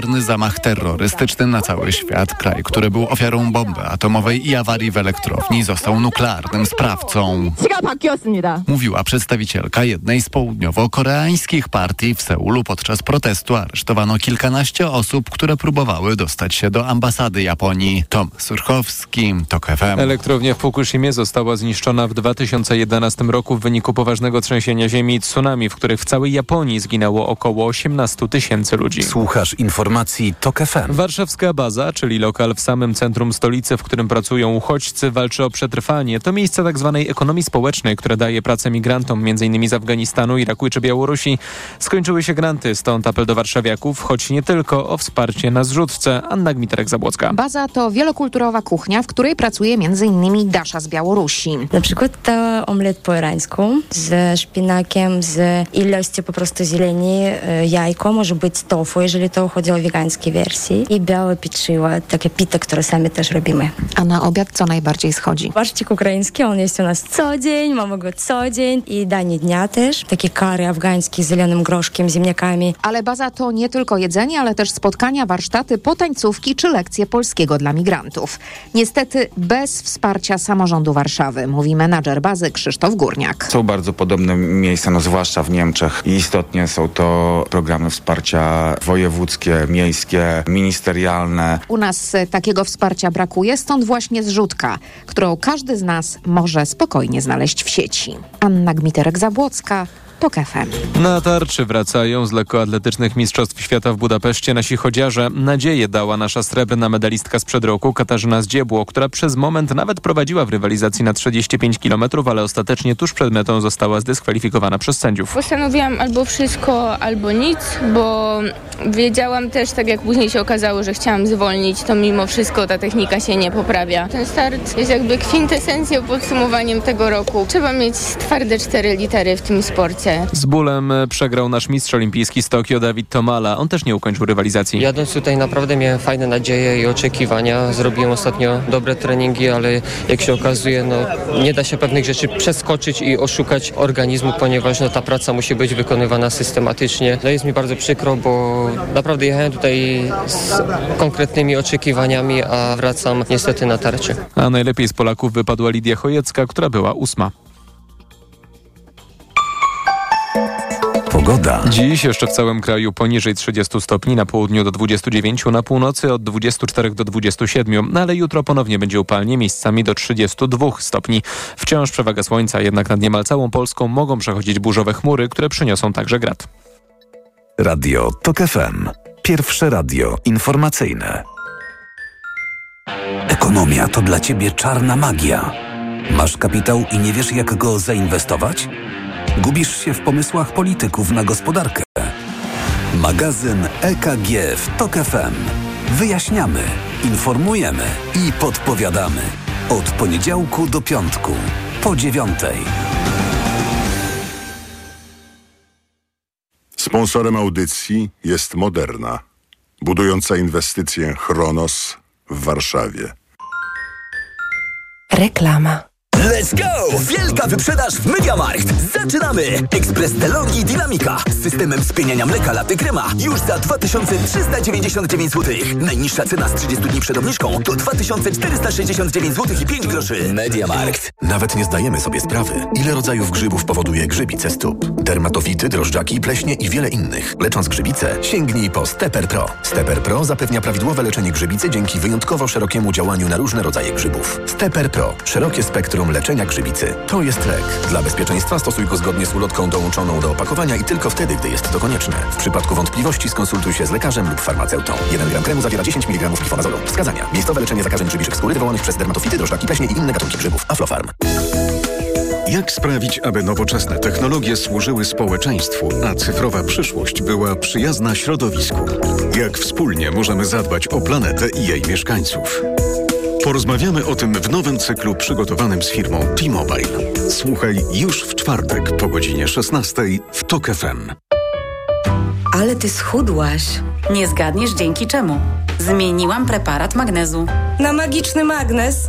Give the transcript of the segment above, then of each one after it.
nuklearny zamach terrorystyczny na cały świat. Kraj, który był ofiarą bomby atomowej i awarii w elektrowni, został nuklearnym sprawcą. Mówiła przedstawicielka jednej z południowo-koreańskich partii w Seulu podczas protestu. Aresztowano kilkanaście osób, które próbowały dostać się do ambasady Japonii. Tom Surchowski, TOK FM. Elektrownia w Fukushimie została zniszczona w 2011 roku w wyniku poważnego trzęsienia ziemi i tsunami, w których w całej Japonii zginęło około 18 tysięcy ludzi. Słuchasz informacji TOK FM. Warszawska Baza, czyli lokal w samym centrum stolicy, w którym pracują uchodźcy, walczy o przetrwanie. To miejsce tzw. Tak ekonomii społecznej, które daje pracę migrantom, m.in. z Afganistanu, Iraku czy Białorusi. Skończyły się granty, stąd apel do warszawiaków, choć nie tylko o wsparcie na zrzutce. Anna Gmiterek-Zabłocka. Baza to wielokulturowa kuchnia, w której pracuje m.in. Dasza z Białorusi. Na przykład to omlet po irańsku z szpinakiem, z ilością po prostu zieleni, e, jajko, może być tofu, jeżeli to chodzi o wegańskie wersje i białe pieczywo, takie pita, które sami też robimy. A na obiad co najbardziej schodzi? Barszczyk ukraiński, on jest u nas co dzień, mamy go co dzień i danie dnia też, takie kary afgańskie z zielonym groszkiem, ziemniakami. Ale baza to nie tylko jedzenie, ale też spotkania, warsztaty, potańcówki czy lekcje polskiego dla migrantów. Niestety bez wsparcia samorządu Warszawy, mówi menadżer bazy Krzysztof Górniak. Są bardzo podobne miejsca, no zwłaszcza w Niemczech i istotnie są to programy wsparcia wojewódzkie, miejskie, ministerialne. U nas e, takiego wsparcia brakuje, stąd właśnie zrzutka, którą każdy z nas może spokojnie znaleźć w sieci. Anna Gmiterek-Zabłocka, TOK FM. Na tarczy wracają z lekkoatletycznych Mistrzostw Świata w Budapeszcie nasi chodziarze. Nadzieję dała nasza srebrna medalistka sprzed roku Katarzyna Zdziebło, która przez moment nawet prowadziła w rywalizacji na 35 km, ale ostatecznie tuż przed metą została zdyskwalifikowana przez sędziów. Postanowiłam albo wszystko, albo nic, bo wiedziałam też, tak jak później się okazało, że chciałam zwolnić, to mimo wszystko ta technika się nie poprawia. Ten start jest jakby kwintesencją, podsumowaniem tego roku. Trzeba mieć twarde cztery litery w tym sporcie. Z bólem przegrał nasz mistrz olimpijski z Tokio Dawid Tomala. On też nie ukończył rywalizacji. Jadąc tutaj naprawdę miałem fajne nadzieje i oczekiwania. Zrobiłem ostatnio dobre treningi, ale jak się okazuje, no, nie da się pewnych rzeczy przeskoczyć i oszukać organizmu, ponieważ no, ta praca musi być wykonywana systematycznie. No, jest mi bardzo przykro, bo naprawdę jechałem tutaj z konkretnymi oczekiwaniami, a wracam niestety na tarczy. A najlepiej z Polaków wypadła Lidia Chojecka, która była ósma. Pogoda. Dziś jeszcze w całym kraju poniżej 30 stopni, na południu do 29, na północy od 24 do 27, no ale jutro ponownie będzie upalnie, miejscami do 32 stopni. Wciąż przewaga słońca, jednak nad niemal całą Polską mogą przechodzić burzowe chmury, które przyniosą także grad. Radio TOK FM. Pierwsze radio informacyjne. Ekonomia to dla Ciebie czarna magia. Masz kapitał i nie wiesz jak go zainwestować? Gubisz się w pomysłach polityków na gospodarkę. Magazyn EKG w TOK FM. Wyjaśniamy, informujemy i podpowiadamy. Od poniedziałku do piątku, po dziewiątej. Sponsorem audycji jest Moderna, budująca inwestycję Chronos w Warszawie. Reklama. Let's go! Wielka wyprzedaż w MediaMarkt. Zaczynamy! Ekspres Delonghi Dynamika z systemem spieniania mleka laty krema już za 2399 zł. Najniższa cena z 30 dni przed obniżką to 2469 zł i 5 groszy. MediaMarkt. Nawet nie zdajemy sobie sprawy, ile rodzajów grzybów powoduje grzybice stóp. Dermatofity, drożdżaki, pleśnie i wiele innych. Lecząc grzybice, sięgnij po Steper Pro. Steper Pro zapewnia prawidłowe leczenie grzybicy dzięki wyjątkowo szerokiemu działaniu na różne rodzaje grzybów. Steper Pro. Szerokie spektrum leczenia grzybicy. To jest lek. Dla bezpieczeństwa stosuj go zgodnie z ulotką dołączoną do opakowania i tylko wtedy, gdy jest to konieczne. W przypadku wątpliwości skonsultuj się z lekarzem lub farmaceutą. 1 gram kremu zawiera 10 mg glifonazolu. Wskazania. Miejscowe leczenie zakażeń grzybiczych skóry wywołanych przez dermatofity, drożdżaki, pleśnie i inne gatunki grzybów. Aflofarm. Jak sprawić, aby nowoczesne technologie służyły społeczeństwu, a cyfrowa przyszłość była przyjazna środowisku? Jak wspólnie możemy zadbać o planetę i jej mieszkańców? Porozmawiamy o tym w nowym cyklu przygotowanym z firmą T-Mobile. Słuchaj już w czwartek po godzinie 16 w TOK FM. Ale ty schudłaś. Nie zgadniesz dzięki czemu. Zmieniłam preparat magnezu. Na magiczny magnes?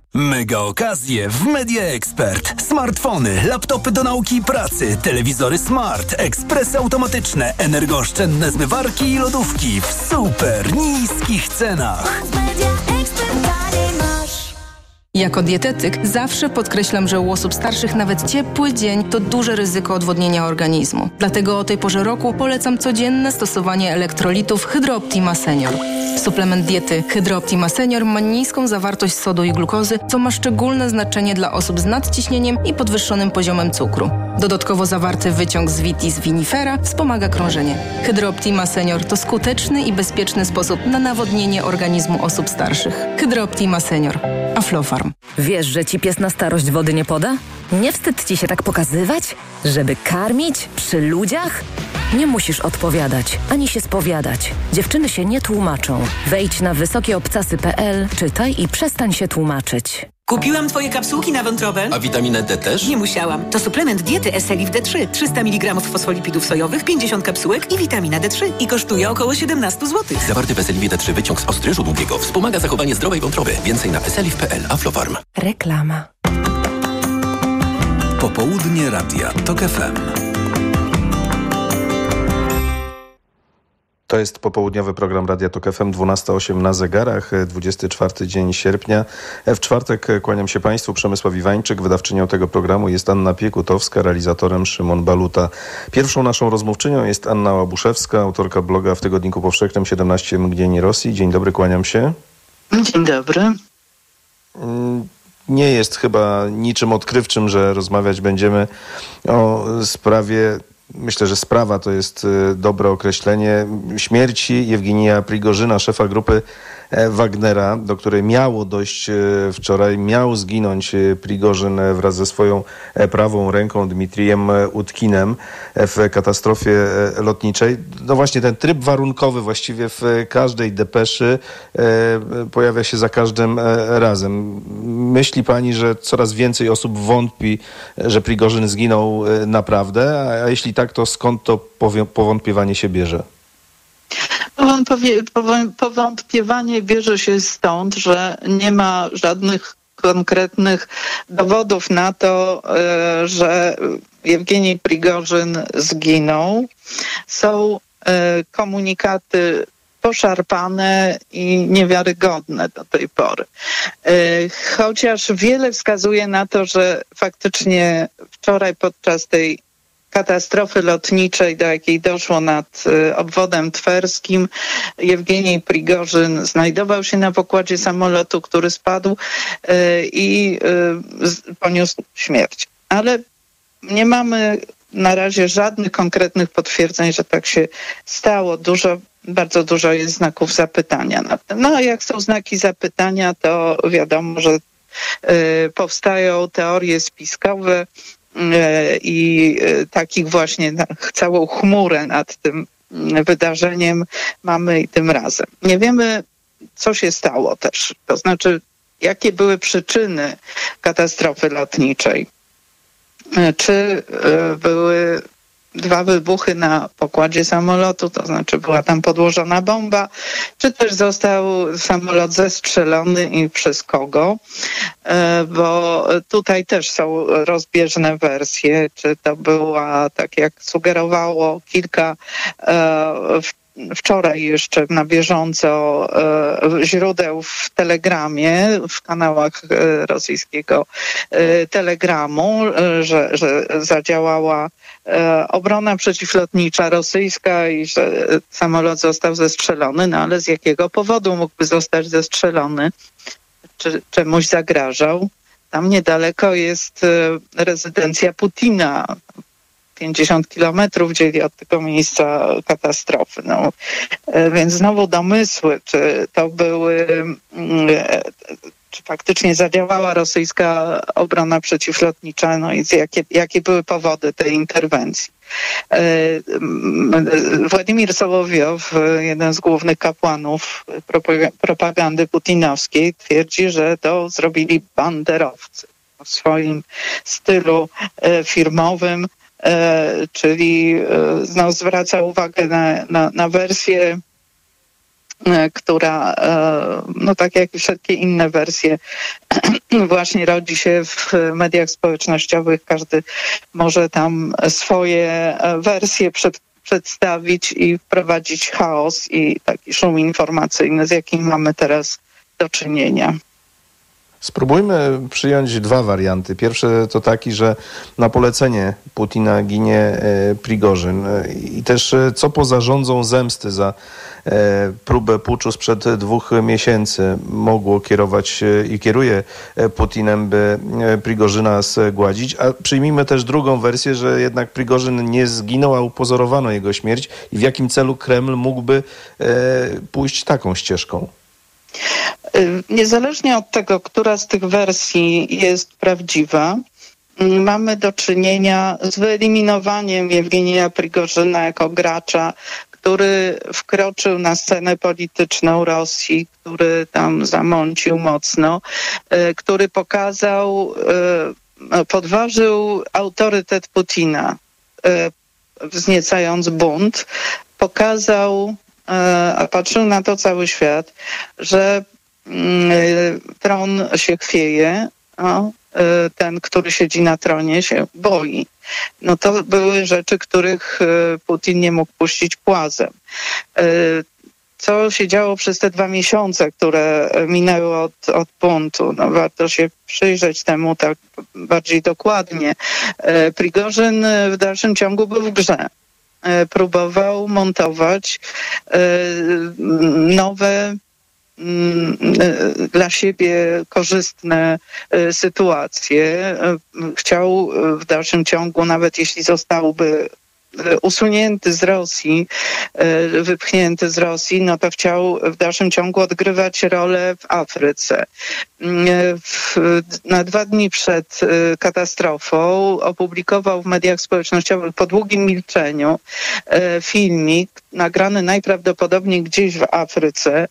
Mega okazje w Media Expert. Smartfony, laptopy do nauki i pracy, telewizory smart, ekspresy automatyczne, energooszczędne zmywarki i lodówki w super niskich cenach. Jako dietetyk zawsze podkreślam, że u osób starszych nawet ciepły dzień to duże ryzyko odwodnienia organizmu. Dlatego o tej porze roku polecam codzienne stosowanie elektrolitów Hydrooptima Senior. Suplement diety Hydrooptima Senior ma niską zawartość sodu i glukozy, co ma szczególne znaczenie dla osób z nadciśnieniem i podwyższonym poziomem cukru. Dodatkowo zawarty wyciąg z vitis vinifera wspomaga krążenie. Hydrooptima Senior to skuteczny i bezpieczny sposób na nawodnienie organizmu osób starszych. Hydrooptima Senior. Aflofarm. Wiesz, że ci pies na starość wody nie poda? Nie wstyd ci się tak pokazywać? Żeby karmić? Przy ludziach? Nie musisz odpowiadać, ani się spowiadać. Dziewczyny się nie tłumaczą. Wejdź na wysokieobcasy.pl, czytaj i przestań się tłumaczyć. Kupiłam twoje kapsułki na wątrobę. A witaminę D też? Nie musiałam. To suplement diety Eselif D3. 300 mg fosfolipidów sojowych, 50 kapsułek i witamina D3. I kosztuje około 17 zł. Zawarty w Eselifie D3 wyciąg z ostryżu długiego wspomaga zachowanie zdrowej wątroby. Więcej na eselif.pl. Aflofarm. Reklama. Popołudnie Radia TOK FM. To jest popołudniowy program Radia Tok FM 12.08 na zegarach, 24 dzień sierpnia. W czwartek kłaniam się Państwu. Przemysław Iwańczyk, wydawczynią tego programu jest Anna Piekutowska, realizatorem Szymon Baluta. Pierwszą naszą rozmówczynią jest Anna Łabuszewska, autorka bloga w Tygodniku Powszechnym 17 mgnieni Rosji. Dzień dobry, kłaniam się. Dzień dobry. Nie jest chyba niczym odkrywczym, że rozmawiać będziemy o sprawie Myślę, że sprawa to jest y, dobre określenie śmierci Jewgenija Prigorzyna, szefa grupy Wagnera, do której miało dojść e, wczoraj, miał zginąć e, Prigorzyn wraz ze swoją prawą ręką Dmitrijem Utkinem w katastrofie lotniczej. No właśnie ten tryb warunkowy właściwie w każdej depeszy pojawia się za każdym razem. Myśli pani, że coraz więcej osób wątpi, że Prigorzyn zginął naprawdę, a jeśli tak, to skąd to powątpiewanie się bierze? Powątpiewanie bierze się stąd, że nie ma żadnych konkretnych dowodów na to, e, że Jewgenij Prigorzyn zginął. Są e, komunikaty poszarpane i niewiarygodne do tej pory. E, chociaż wiele wskazuje na to, że faktycznie wczoraj podczas tej katastrofy lotniczej, do jakiej doszło nad y, obwodem twerskim. Jewgenij Prigorzyn znajdował się na pokładzie samolotu, który spadł y, i y, poniósł śmierć. Ale nie mamy na razie żadnych konkretnych potwierdzeń, że tak się stało. Dużo, bardzo dużo jest znaków zapytania nad tym. No a jak są znaki zapytania, to wiadomo, że powstają teorie spiskowe, i e, takich właśnie całą chmurę nad tym mm, wydarzeniem mamy i tym razem. Nie wiemy, co się stało też. To znaczy, jakie były przyczyny katastrofy lotniczej. E, czy były dwa wybuchy na pokładzie samolotu, to znaczy była tam podłożona bomba, czy też został samolot zestrzelony i przez kogo, e, bo tutaj też są rozbieżne wersje, czy to była, tak jak sugerowało kilka e, wczoraj jeszcze na bieżąco e, źródeł w Telegramie, w kanałach e, rosyjskiego e, Telegramu, że, że zadziałała obrona przeciwlotnicza rosyjska i że samolot został zestrzelony, no ale z jakiego powodu mógłby zostać zestrzelony? Czy czemuś zagrażał? Tam niedaleko jest rezydencja Putina. 50 kilometrów dzieli od tego miejsca katastrofy. No, e, więc znowu domysły, czy to były mm, e, czy faktycznie zadziałała rosyjska obrona przeciwlotnicza, no i jakie, jakie były powody tej interwencji. E, Władimir Sołowiow, jeden z głównych kapłanów propagandy putinowskiej, twierdzi, że to zrobili banderowcy w swoim stylu firmowym, czyli no, zwraca uwagę na, na, na wersję która, no tak jak wszelkie inne wersje, właśnie rodzi się w mediach społecznościowych. Każdy może tam swoje wersje przed, przedstawić i wprowadzić chaos i taki szum informacyjny, z jakim mamy teraz do czynienia. Spróbujmy przyjąć dwa warianty. Pierwszy to taki, że na polecenie Putina ginie e, Prigorzyn i też e, co poza rządzą zemsty za e, próbę puczu sprzed dwóch miesięcy mogło kierować i kieruje Putinem, by Prigorzyna zgładzić. A przyjmijmy też drugą wersję, że jednak Prigorzyn nie zginął, a upozorowano jego śmierć i w jakim celu Kreml mógłby pójść taką ścieżką. Y, niezależnie od tego, która z tych wersji jest prawdziwa, mm, mamy do czynienia z wyeliminowaniem Jewgenija Prigorzyna jako gracza, który wkroczył na scenę polityczną Rosji, który tam zamącił mocno, y, który pokazał, y, no, podważył autorytet Putina, wzniecając bunt, pokazał a patrzył na to cały świat, że mm, tron się chwieje, a e, ten, który siedzi na tronie, się boi. No to były rzeczy, których e, Putin nie mógł puścić płazem. E, co się działo przez te dwa miesiące, które minęły od, od buntu? No, warto się przyjrzeć temu tak bardziej dokładnie. Prigorzyn w dalszym ciągu był w grze. E, próbował montować e, nowe mm, e, dla siebie korzystne sytuacje. Chciał w dalszym ciągu, nawet jeśli zostałby usunięty z Rosji, e, wypchnięty z Rosji, no to chciał w dalszym ciągu odgrywać rolę w Afryce. Mm, e, na dwa dni przed katastrofą opublikował w mediach społecznościowych po długim milczeniu filmik nagrany najprawdopodobniej gdzieś w Afryce,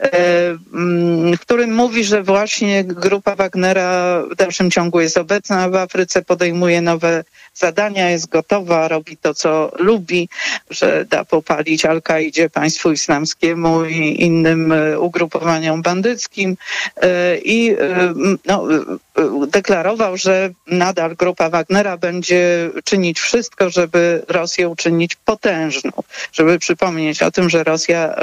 w którym mówi, że właśnie grupa Wagnera w dalszym ciągu jest obecna w Afryce, podejmuje nowe zadania, jest gotowa, robi to, co lubi, że da popalić Al-Kaidzie, państwu islamskiemu i innym e, ugrupowaniom bandyckim. E, i e, no, deklarował, że nadal grupa Wagnera będzie czynić wszystko, żeby Rosję uczynić potężną, żeby przypomnieć o tym, że Rosja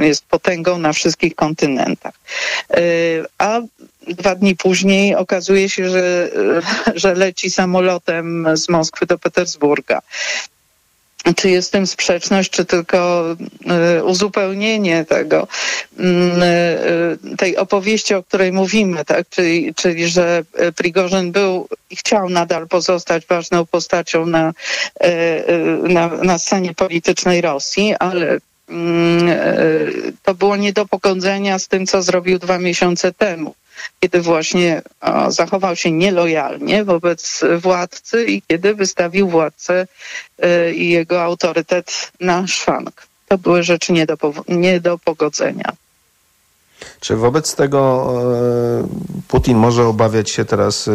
jest potęgą na wszystkich kontynentach. A dwa dni później okazuje się, że, że leci samolotem z Moskwy do Petersburga czy jest w tym sprzeczność, czy tylko y, uzupełnienie tego, mm, y, tej opowieści, o której mówimy, tak? czyli, czyli że Prigorzyn był i chciał nadal pozostać ważną postacią na, y, na, na scenie politycznej Rosji, ale mm, to było nie do pogodzenia z tym, co zrobił dwa miesiące temu kiedy właśnie zachował się nielojalnie wobec władcy i kiedy wystawił władcę e, i jego autorytet na szwank. To były rzeczy nie do, nie do pogodzenia. Czy wobec tego e, Putin może obawiać się teraz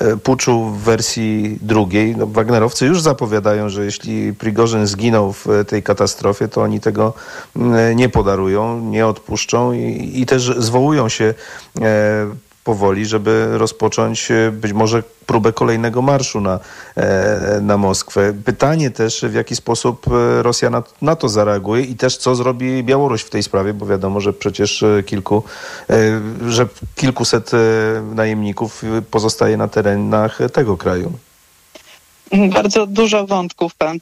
e, puczu w wersji drugiej? No, Wagnerowcy już zapowiadają, że jeśli Prigorzyn zginął w tej katastrofie, to oni tego nie podarują, nie odpuszczą i, i też zwołują się powoli, żeby rozpocząć e, być może próbę kolejnego marszu na, e, na Moskwę. Pytanie też, w jaki sposób e, Rosja na, na to zareaguje i też co zrobi Białoruś w tej sprawie, bo wiadomo, że przecież kilku, że kilkuset najemników pozostaje na terenach tego kraju. Bardzo dużo wątków pan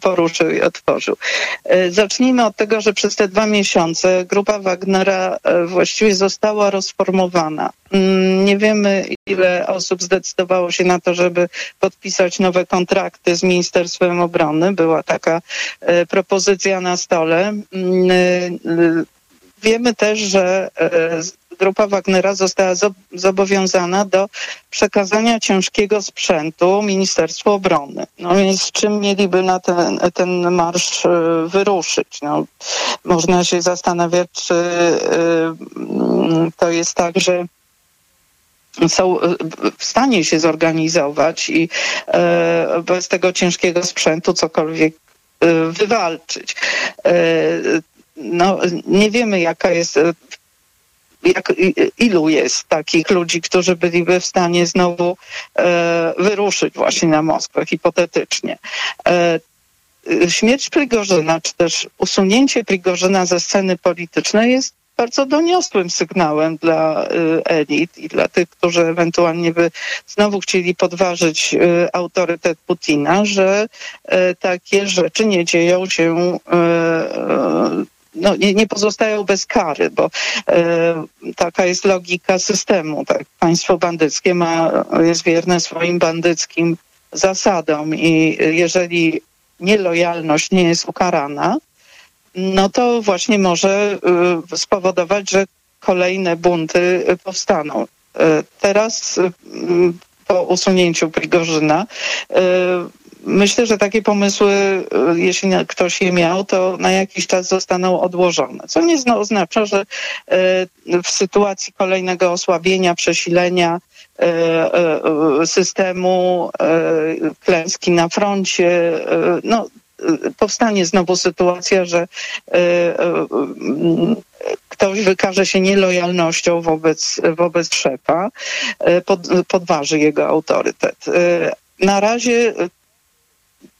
poruszył i otworzył. E, zacznijmy od tego, że przez te dwa miesiące grupa Wagnera e, właściwie została rozformowana. Mm, nie wiemy, ile osób zdecydowało się na to, żeby podpisać nowe kontrakty z Ministerstwem Obrony. Była taka e, propozycja na stole. Mm, wiemy też, że grupa Wagnera została zobowiązana do przekazania ciężkiego sprzętu Ministerstwu Obrony. No więc czym mieliby na ten, ten marsz wyruszyć? No, można się zastanawiać, czy to jest tak, że są w stanie się zorganizować i bez tego ciężkiego sprzętu cokolwiek wywalczyć. No, nie wiemy, jaka jest jak, ilu jest takich ludzi, którzy byliby w stanie znowu e, wyruszyć właśnie na Moskwę, hipotetycznie. E, śmierć Prigorzyna, czy też usunięcie Prigorzyna ze sceny politycznej jest bardzo doniosłym sygnałem dla elit i dla tych, którzy ewentualnie by znowu chcieli podważyć autorytet Putina, że takie rzeczy nie dzieją się no, nie, nie pozostają bez kary, bo e, taka jest logika systemu. Tak? Państwo bandyckie ma, jest wierne swoim bandyckim zasadom i jeżeli nielojalność nie jest ukarana, no to właśnie może y, spowodować, że kolejne bunty powstaną. Y, teraz po usunięciu Prigorzyna myślę, że takie pomysły, jeśli ktoś je miał, to na jakiś czas zostaną odłożone. Co nie oznacza, że w sytuacji kolejnego osłabienia, przesilenia systemu, klęski na froncie, no, powstanie znowu sytuacja, że ktoś wykaże się nielojalnością wobec, wobec szefa, pod, podważy jego autorytet. Na razie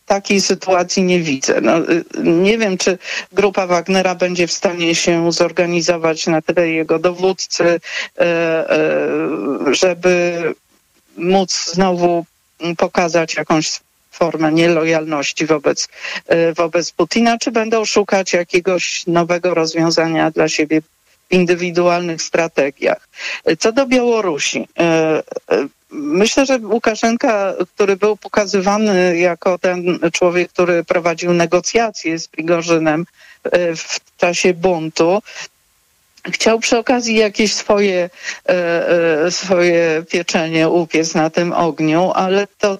takiej sytuacji nie widzę. No, nie wiem, czy grupa Wagnera będzie w stanie się zorganizować na tyle jego dowódcy, żeby móc znowu pokazać jakąś formę nielojalności wobec, wobec Putina, czy będą szukać jakiegoś nowego rozwiązania dla siebie indywidualnych strategiach. Co do Białorusi, e, e, Myślę, że Łukaszenka, który był pokazywany jako ten człowiek, który prowadził negocjacje z Prigorzynem w czasie buntu, chciał przy okazji jakieś swoje, swoje pieczenie upiec na tym ogniu, ale to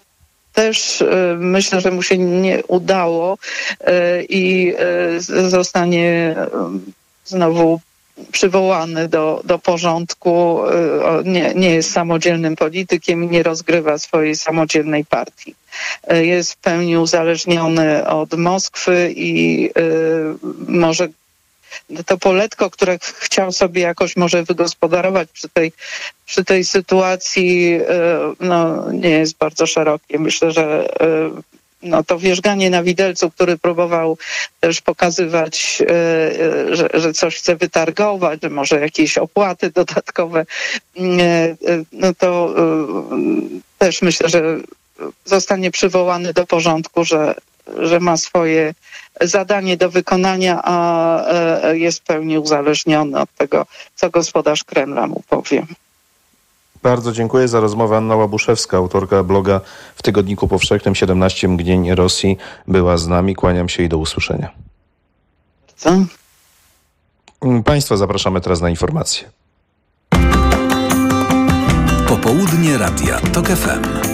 też e, myślę, że mu się nie udało e, i e, zostanie znowu przywołany do, do porządku, nie, nie jest samodzielnym politykiem i nie rozgrywa swojej samodzielnej partii. Jest w pełni uzależniony od Moskwy i może to poletko, które chciał sobie jakoś może wygospodarować przy tej, przy tej sytuacji, no, nie jest bardzo szerokie. Myślę, że no, to wierzganie na widelcu, który próbował też pokazywać, e, że, że coś chce wytargować, że może jakieś opłaty dodatkowe, no to też myślę, że zostanie przywołany do porządku, że, że ma swoje zadanie do wykonania, a e, jest w pełni uzależniony od tego, co gospodarz Kremla mu powie. Bardzo dziękuję za rozmowę. Anna Łabuszewska, autorka bloga w Tygodniku Powszechnym 17 Mgnień Rosji, była z nami. Kłaniam się i do usłyszenia. Co? Państwa zapraszamy teraz na informacje. Popołudnie Radia TOK FM.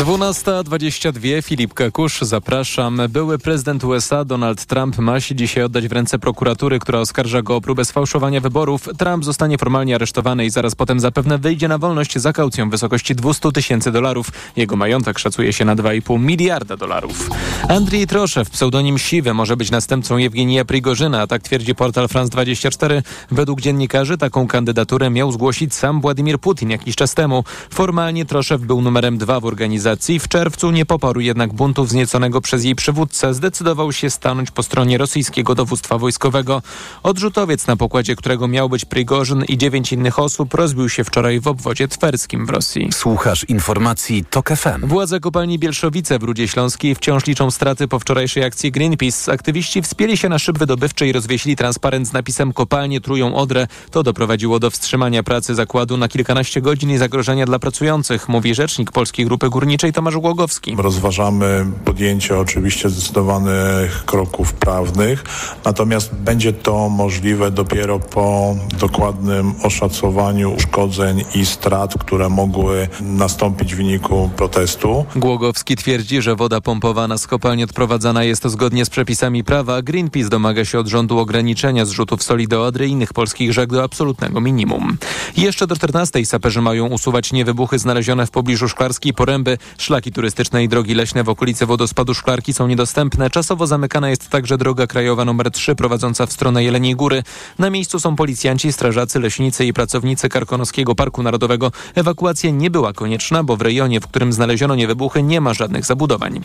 12.22 Filip Kakusz, zapraszam. Były prezydent USA Donald Trump ma się dzisiaj oddać w ręce prokuratury, która oskarża go o próbę sfałszowania wyborów. Trump zostanie formalnie aresztowany i zaraz potem zapewne wyjdzie na wolność za kaucją w wysokości 200 tysięcy dolarów. Jego majątek szacuje się na 2,5 miliarda dolarów. Andrii Troszew, pseudonim Siwy, może być następcą Jewgenija Prigorzyna, tak twierdzi portal France 24. Według dziennikarzy taką kandydaturę miał zgłosić sam Władimir Putin jakiś czas temu. Formalnie Troszew był numerem dwa w organizacji mobilizacji. W czerwcu nie poparł jednak buntu wznieconego przez jej przywódcę. Zdecydował się stanąć po stronie rosyjskiego dowództwa wojskowego. Odrzutowiec, na pokładzie którego miał być Prigorzyn i dziewięć innych osób, rozbił się wczoraj w obwodzie twerskim w Rosji. Słuchasz informacji TOK FM. Władze kopalni Bielszowice w Rudzie Śląskiej wciąż liczą straty po wczorajszej akcji Greenpeace. Aktywiści wspięli się na szyb wydobywczy i rozwiesili transparent z napisem Kopalnie trują Odrę. To doprowadziło do wstrzymania pracy zakładu na kilkanaście godzin i zagrożenia dla pracujących, mówi rzecznik Polskiej Grupy Górniczej Tomasz Głogowski. Rozważamy podjęcie oczywiście zdecydowanych kroków prawnych, natomiast będzie to możliwe dopiero po dokładnym oszacowaniu uszkodzeń i strat, które mogły nastąpić w wyniku protestu. Głogowski twierdzi, że woda pompowana z kopalni odprowadzana jest zgodnie z przepisami prawa. Greenpeace domaga się od rządu ograniczenia zrzutów soli do Odry i innych polskich rzek do absolutnego minimum. Jeszcze do 14 saperzy mają usuwać niewybuchy znalezione w pobliżu Szklarskiej Poręby. Szlaki turystyczne i drogi leśne w okolicy wodospadu Szklarki są niedostępne. Czasowo zamykana jest także droga krajowa nr 3 prowadząca w stronę Jeleniej Góry. Na miejscu są policjanci, strażacy, leśnicy i pracownicy Karkonoskiego Parku Narodowego. Ewakuacja nie była konieczna, bo w rejonie, w którym znaleziono niewybuchy nie ma żadnych zabudowań.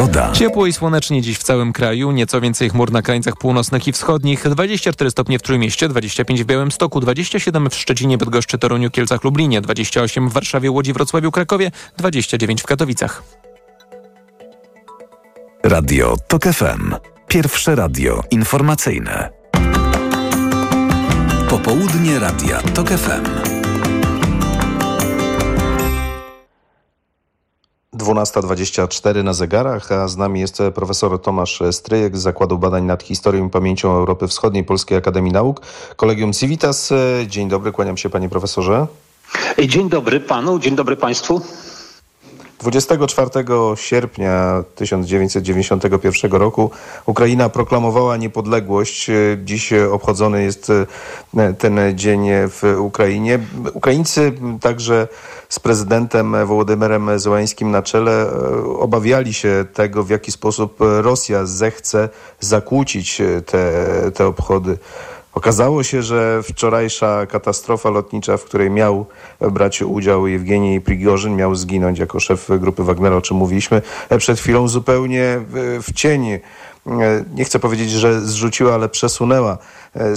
Pogoda. Ciepło i słonecznie dziś w całym kraju, nieco więcej chmur na krańcach północnych i wschodnich, 24 stopnie w Trójmieście, 25 w Białymstoku, 27 w Szczecinie, Bydgoszczy, Toruniu, Kielcach, Lublinie, 28 w Warszawie, Łodzi, Wrocławiu, Krakowie, 29 w Katowicach. Radio TOK FM. Pierwsze radio informacyjne. Popołudnie Radia TOK FM. 12.24 na zegarach, a z nami jest profesor Tomasz Stryjek z Zakładu Badań nad Historią i Pamięcią Europy Wschodniej Polskiej Akademii Nauk, Kolegium Civitas. Dzień dobry, kłaniam się panie profesorze. Dzień dobry panu, dzień dobry państwu. 24 sierpnia 1991 roku Ukraina proklamowała niepodległość. Dziś obchodzony jest ten dzień w Ukrainie. Ukraińcy także z prezydentem Wołodymyrem Zełańskim na czele obawiali się tego, w jaki sposób Rosja zechce zakłócić te, te obchody. Okazało się, że wczorajsza katastrofa lotnicza, w której miał brać udział Jewgenij Prigorzyn, miał zginąć jako szef grupy Wagnera, o czym mówiliśmy, przed chwilą zupełnie w cień, nie chcę powiedzieć, że zrzuciła, ale przesunęła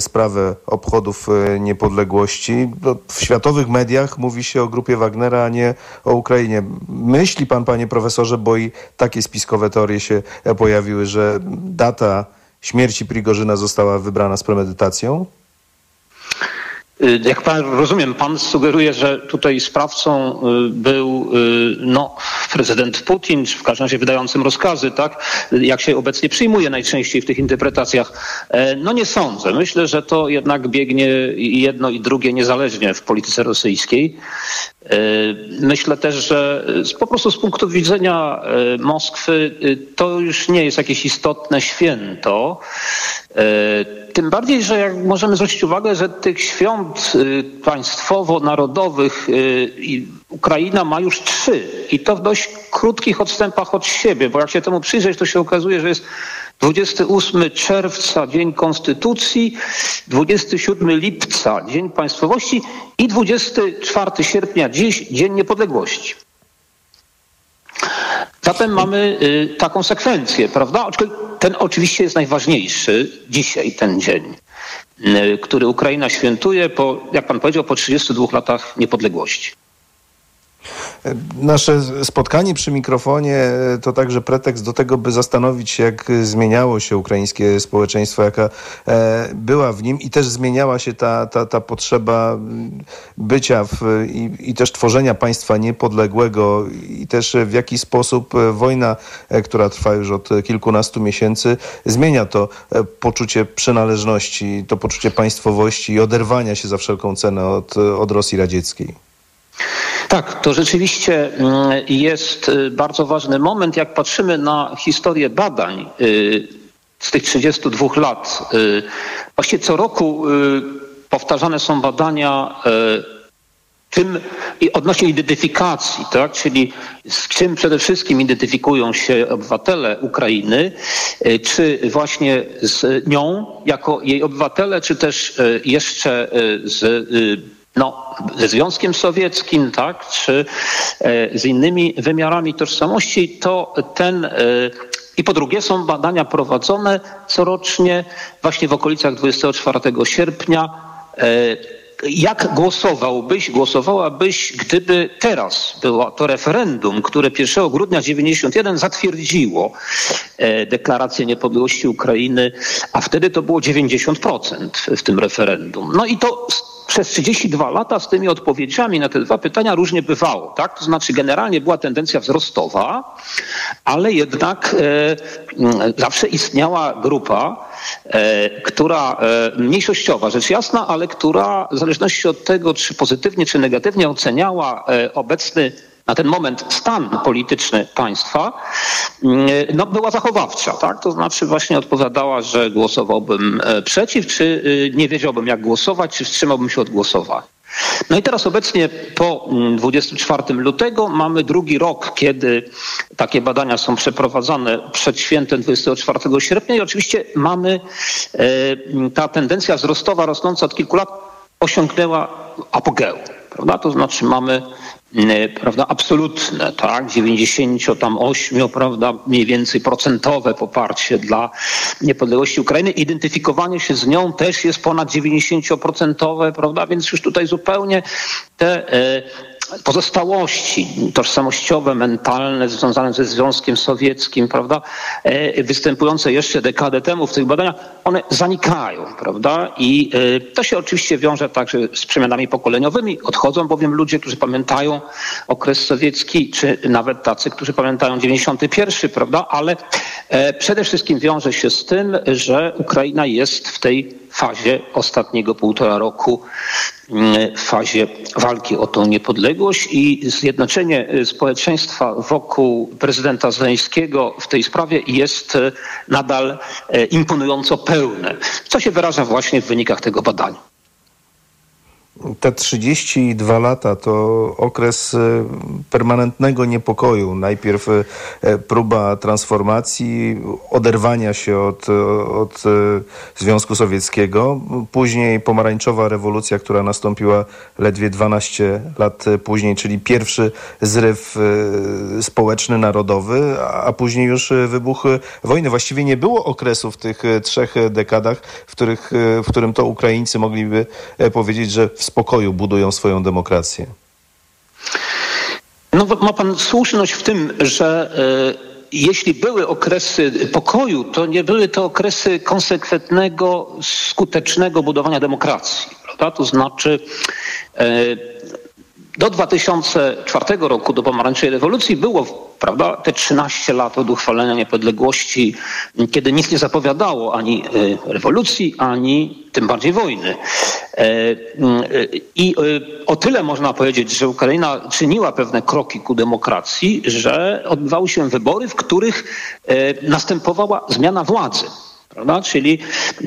sprawę obchodów niepodległości. W światowych mediach mówi się o grupie Wagnera, a nie o Ukrainie. Myśli pan, panie profesorze, bo i takie spiskowe teorie się pojawiły, że data śmierci Prigorzyna została wybrana z premedytacją? Jak pan rozumiem, pan sugeruje, że tutaj sprawcą był no, prezydent Putin, czy w każdym razie wydającym rozkazy, tak? Jak się obecnie przyjmuje najczęściej w tych interpretacjach. No nie sądzę. Myślę, że to jednak biegnie jedno i drugie niezależnie w polityce rosyjskiej. Myślę też, że po prostu z punktu widzenia Moskwy to już nie jest jakieś istotne święto. Tym bardziej, że jak możemy zwrócić uwagę, że tych świąt państwowo-narodowych Ukraina ma już trzy i to w dość krótkich odstępach od siebie, bo jak się temu przyjrzeć, to się okazuje, że jest 28 czerwca, Dzień Konstytucji, 27 lipca, Dzień Państwowości i 24 sierpnia, dziś Dzień Niepodległości. Zatem mamy y, taką sekwencję, prawda? Ten oczywiście jest najważniejszy dzisiaj, ten dzień, y, który Ukraina świętuje po, jak pan powiedział, po 32 latach niepodległości. Nasze spotkanie przy mikrofonie to także pretekst do tego, by zastanowić się, jak zmieniało się ukraińskie społeczeństwo, jaka była w nim i też zmieniała się ta, ta, ta potrzeba bycia w, i, i też tworzenia państwa niepodległego i też w jaki sposób wojna, która trwa już od kilkunastu miesięcy, zmienia to poczucie przynależności, to poczucie państwowości i oderwania się za wszelką cenę od, od Rosji radzieckiej. Tak, to rzeczywiście jest bardzo ważny moment, jak patrzymy na historię badań z tych 32 lat. Właściwie co roku powtarzane są badania tym i odnośnie identyfikacji, tak? czyli z czym przede wszystkim identyfikują się obywatele Ukrainy, czy właśnie z nią jako jej obywatele, czy też jeszcze z no, ze Związkiem Sowieckim, tak, czy e, z innymi wymiarami tożsamości, to ten e, i po drugie są badania prowadzone corocznie właśnie w okolicach 24 sierpnia. E, jak głosowałbyś, głosowałabyś, gdyby teraz było to referendum, które 1 grudnia 91 zatwierdziło deklarację niepodległości Ukrainy, a wtedy to było 90% w tym referendum. No i to przez 32 lata z tymi odpowiedziami na te dwa pytania różnie bywało. Tak? To znaczy generalnie była tendencja wzrostowa, ale jednak e, zawsze istniała grupa, e, która e, mniejszościowa, rzecz jasna, ale która w zależności od tego, czy pozytywnie, czy negatywnie oceniała e, obecny na ten moment stan polityczny państwa, mm, no, była zachowawcza. Tak? To znaczy właśnie odpowiadała, że głosowałbym e, przeciw, czy y, nie wiedziałbym jak głosować, czy wstrzymałbym się od głosowania. No i teraz obecnie po 24 mm, lutego mamy drugi rok, kiedy takie badania są przeprowadzane przed świętem 24 sierpnia i oczywiście mamy e, ta tendencja wzrostowa rosnąca od kilku lat osiągnęła apogeum. Prawda? To znaczy mamy prawda, absolutne, tak, 98, prawda, mniej więcej procentowe poparcie dla niepodległości Ukrainy. Identyfikowanie się z nią też jest ponad 90%, prawda, więc już tutaj zupełnie te e, pozostałości tożsamościowe, mentalne związane ze Związkiem Sowieckim, prawda, e, występujące jeszcze dekadę temu w tych badaniach, one zanikają, prawda? I e, to się oczywiście wiąże także z przemianami pokoleniowymi. Odchodzą bowiem ludzie, którzy pamiętają okres sowiecki, czy nawet tacy, którzy pamiętają 91, prawda? Ale e, przede wszystkim wiąże się z tym, że Ukraina jest w tej fazie ostatniego półtora roku w fazie walki o tą niepodległość i zjednoczenie y, społeczeństwa wokół prezydenta Zeleńskiego w tej sprawie jest y, nadal y, imponująco pełne, co się wyraża właśnie w wynikach tego badania. Te 32 lata to okres e, permanentnego niepokoju. Najpierw e, próba transformacji, oderwania się od, od e, Związku Sowieckiego, później pomarańczowa rewolucja, która nastąpiła ledwie 12 lat później, czyli pierwszy zryw społeczny, narodowy, a później już wybuch wojny. Właściwie nie było okresu w tych trzech dekadach, w, których, w którym to Ukraińcy mogliby powiedzieć, że w spokoju budują swoją demokrację? No, ma pan słuszność w tym, że e, jeśli były okresy pokoju, to nie były to okresy konsekwentnego, skutecznego budowania demokracji. Prawda? To znaczy e, do 2004 roku, do pomarańczowej rewolucji było prawda, te 13 lat od uchwalenia niepodległości, kiedy nic nie zapowiadało ani e, rewolucji, ani tym bardziej wojny. E, e, I o tyle można powiedzieć, że Ukraina czyniła pewne kroki ku demokracji, że odbywały się wybory, w których następowała zmiana władzy prawda? czyli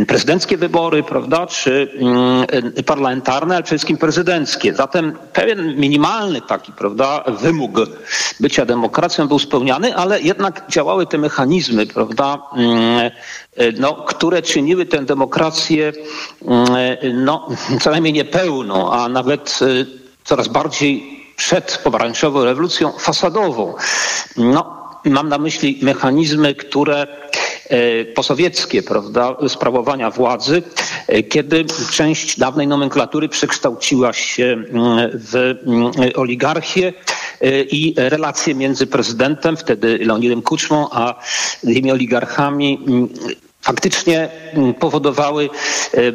prezydenckie wybory, prawda? czy mm, parlamentarne, ale przede wszystkim prezydenckie. Zatem pewien minimalny taki prawda, wymóg bycia demokracją był spełniany, ale jednak działały te mechanizmy, prawda, mm, no, które czyniły tę demokrację mm, no, co najmniej niepełną, a nawet y, coraz bardziej przed pomarańczową rewolucją fasadową. No, mam na myśli mechanizmy, które posowieckie, prawda, sprawowania władzy, e, kiedy część dawnej nomenklatury przekształciła się mm, w mm, oligarchię e, i relacje między prezydentem, wtedy Leonidem Kuczmą, a tymi oligarchami mm, faktycznie powodowały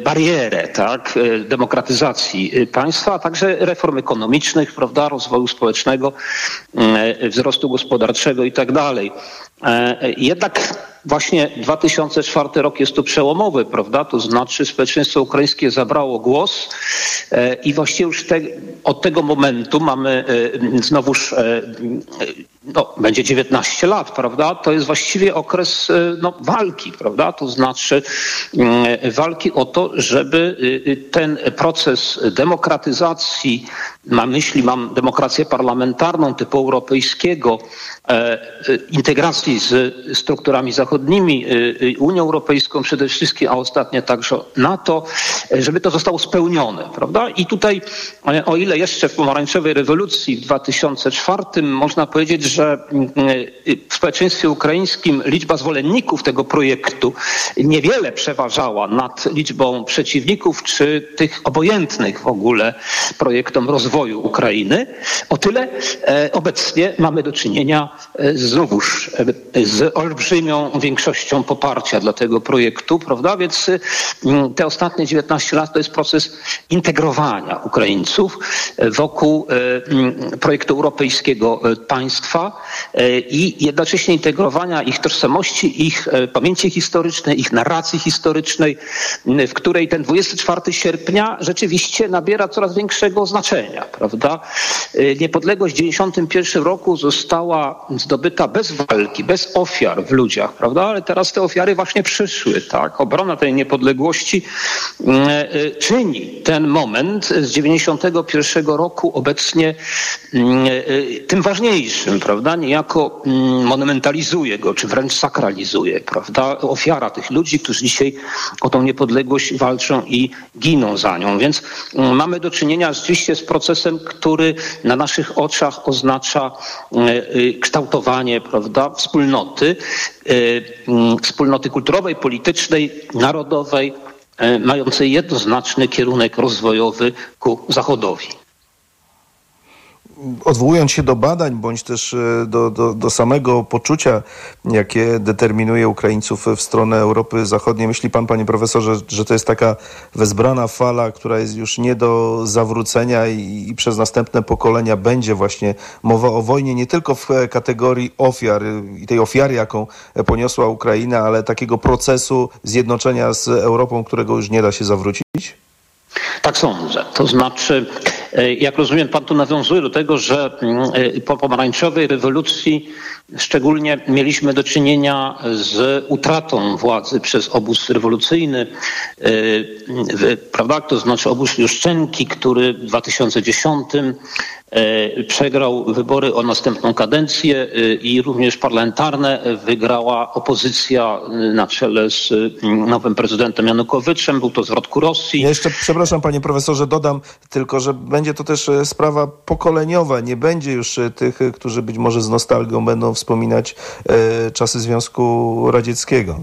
barierę tak, demokratyzacji państwa, a także reform ekonomicznych, prawda, rozwoju społecznego, wzrostu gospodarczego i tak dalej. Jednak Właśnie 2004 rok jest tu przełomowy, prawda? To znaczy społeczeństwo ukraińskie zabrało głos e, i właściwie już te, od tego momentu mamy e, znowuż e, no, będzie 19 lat, prawda? To jest właściwie okres no, walki, prawda? To znaczy walki o to, żeby ten proces demokratyzacji, na myśli mam demokrację parlamentarną typu europejskiego, integracji z strukturami zachodnimi, Unią Europejską przede wszystkim, a ostatnio także NATO, żeby to zostało spełnione, prawda? I tutaj, o ile jeszcze w pomarańczowej rewolucji w 2004 można powiedzieć, że w społeczeństwie ukraińskim liczba zwolenników tego projektu niewiele przeważała nad liczbą przeciwników czy tych obojętnych w ogóle projektom rozwoju Ukrainy, o tyle obecnie mamy do czynienia znowuż z olbrzymią większością poparcia dla tego projektu, prawda? Więc te ostatnie 19 lat to jest proces integrowania Ukraińców wokół projektu europejskiego państwa i jednocześnie integrowania ich tożsamości, ich pamięci historycznej, ich narracji historycznej, w której ten 24 sierpnia rzeczywiście nabiera coraz większego znaczenia, prawda? Niepodległość w 91 roku została zdobyta bez walki, bez ofiar w ludziach, prawda? Ale teraz te ofiary właśnie przyszły, tak? Obrona tej niepodległości czyni ten moment z 91 roku obecnie tym ważniejszym, prawda? Niejako monumentalizuje go, czy wręcz sakralizuje, prawda? Ofiara tych ludzi, którzy dzisiaj o tą niepodległość walczą i giną za nią. Więc mamy do czynienia rzeczywiście z procesem, który na naszych oczach oznacza kształtowanie, prawda, wspólnoty, wspólnoty kulturowej, politycznej, narodowej, mającej jednoznaczny kierunek rozwojowy ku Zachodowi odwołując się do badań, bądź też do, do, do, samego poczucia, jakie determinuje Ukraińców w stronę Europy Zachodniej, myśli pan, panie profesorze, że to jest taka wezbrana fala, która jest już nie do zawrócenia i, i przez następne pokolenia będzie właśnie mowa o wojnie nie tylko w kategorii ofiar i tej ofiary, jaką poniosła Ukraina, ale takiego procesu zjednoczenia z Europą, którego już nie da się zawrócić? Tak sądzę. To znaczy, jak rozumiem, pan tu nawiązuje do tego, że po pomarańczowej rewolucji szczególnie mieliśmy do czynienia z utratą władzy przez obóz rewolucyjny, prawda? To znaczy obóz Juszczenki, który w 2010 przegrał wybory o następną kadencję i również parlamentarne wygrała opozycja na czele z nowym prezydentem Janukowiczem. Był to zwrot ku Rosji. Ja jeszcze, przepraszam panie profesorze, dodam tylko, że będzie to też sprawa pokoleniowa. Nie będzie już tych, którzy być może z nostalgią będą wspominać czasy Związku Radzieckiego.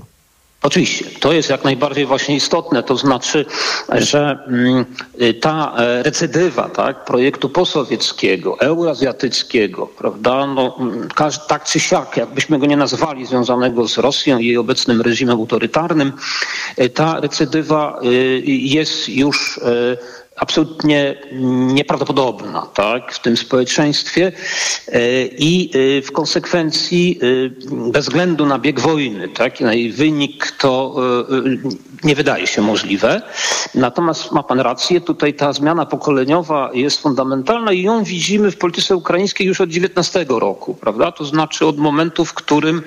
Oczywiście, to jest jak najbardziej właśnie istotne, to znaczy, że ta recydywa tak, projektu posowieckiego, euroazjatyckiego, prawda, no, tak czy siak, jakbyśmy go nie nazwali, związanego z Rosją i jej obecnym reżimem autorytarnym, ta recydywa jest już absolutnie nieprawdopodobna tak, w tym społeczeństwie i w konsekwencji bez względu na bieg wojny, tak, na jej wynik to nie wydaje się możliwe. Natomiast ma pan rację, tutaj ta zmiana pokoleniowa jest fundamentalna i ją widzimy w polityce ukraińskiej już od 19 roku, prawda? To znaczy od momentu, w którym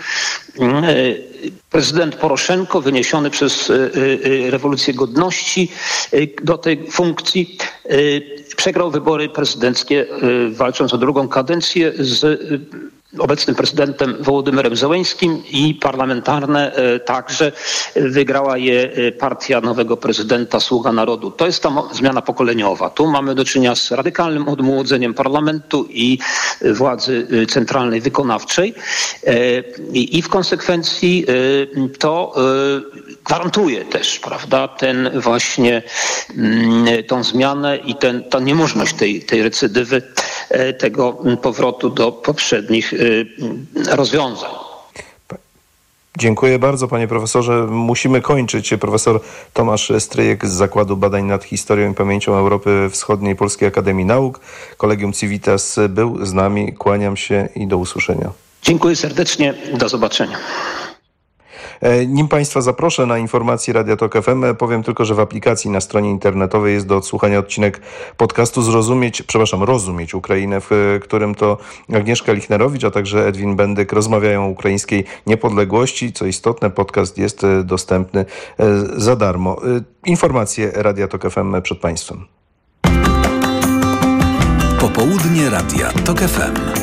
prezydent Poroszenko, wyniesiony przez rewolucję godności do tej funkcji, przegrał wybory prezydenckie, walcząc o drugą kadencję z obecnym prezydentem Wołodymyrem Zełeńskim i parlamentarne także wygrała je partia nowego prezydenta Sługa Narodu. To jest ta zmiana pokoleniowa. Tu mamy do czynienia z radykalnym odmłodzeniem parlamentu i władzy centralnej wykonawczej i w konsekwencji to gwarantuje też, prawda, ten właśnie tą zmianę i ten, ta niemożność tej, tej recydywy, tego powrotu do poprzednich rozwiązań. Dziękuję bardzo panie profesorze. Musimy kończyć. Profesor Tomasz Stryjek z Zakładu Badań nad Historią i Pamięcią Europy Wschodniej Polskiej Akademii Nauk. Kolegium Civitas był z nami. Kłaniam się i do usłyszenia. Dziękuję serdecznie. Do zobaczenia. E, nim Państwa zaproszę na informacje Radia Tok FM, e, powiem tylko, że w aplikacji na stronie internetowej jest do odsłuchania odcinek podcastu Zrozumieć, przepraszam, Rozumieć Ukrainę, w e, którym to Agnieszka Lichnerowicz, a także Edwin Bendyk rozmawiają o ukraińskiej niepodległości. Co istotne, podcast jest dostępny za darmo. Informacje Radia Tok FM przed Państwem. Popołudnie Radia TOK FM.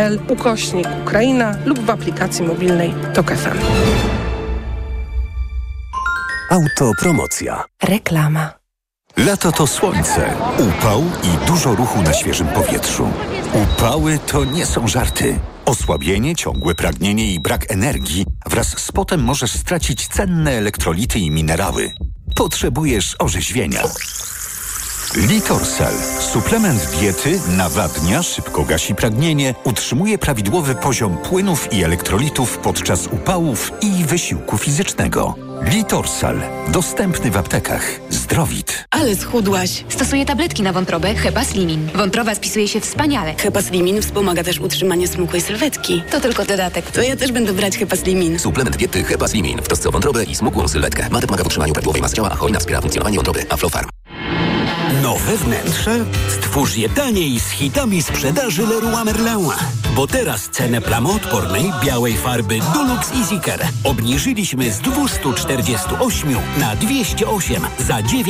ukośnik Ukraina lub w aplikacji mobilnej TOK FM. Autopromocja. Reklama. Lato to słońce, upał i dużo ruchu na świeżym powietrzu. Upały to nie są żarty. Osłabienie, ciągłe pragnienie i brak energii wraz z potem możesz stracić cenne elektrolity i minerały. Potrzebujesz orzeźwienia. Litorsal. Suplement diety nawadnia, szybko gasi pragnienie, utrzymuje prawidłowy poziom płynów i elektrolitów podczas upałów i wysiłku fizycznego. Litorsal. Dostępny w aptekach. Zdrowit. Ale schudłaś. Stosuję tabletki na wątrobę Hepa Slimin. Wątroba spisuje się wspaniale. Hepa Slimin wspomaga też utrzymanie smukłej sylwetki. To tylko dodatek. To ja też będę brać Hepa Slimin. Suplement diety Hepa Slimin w trosce o wątrobę i smukłą sylwetkę. Ma pomaga w utrzymaniu prawidłowej masy ciała, a hojna wspiera funkcjonowanie wątroby. Aflofarm. Nowe wnętrze? Stwórz je taniej z hitami sprzedaży Leroy Merlin. Bo teraz cenę plamoodpornej białej farby Dulux Easy Care obniżyliśmy z 248 na 208 za 9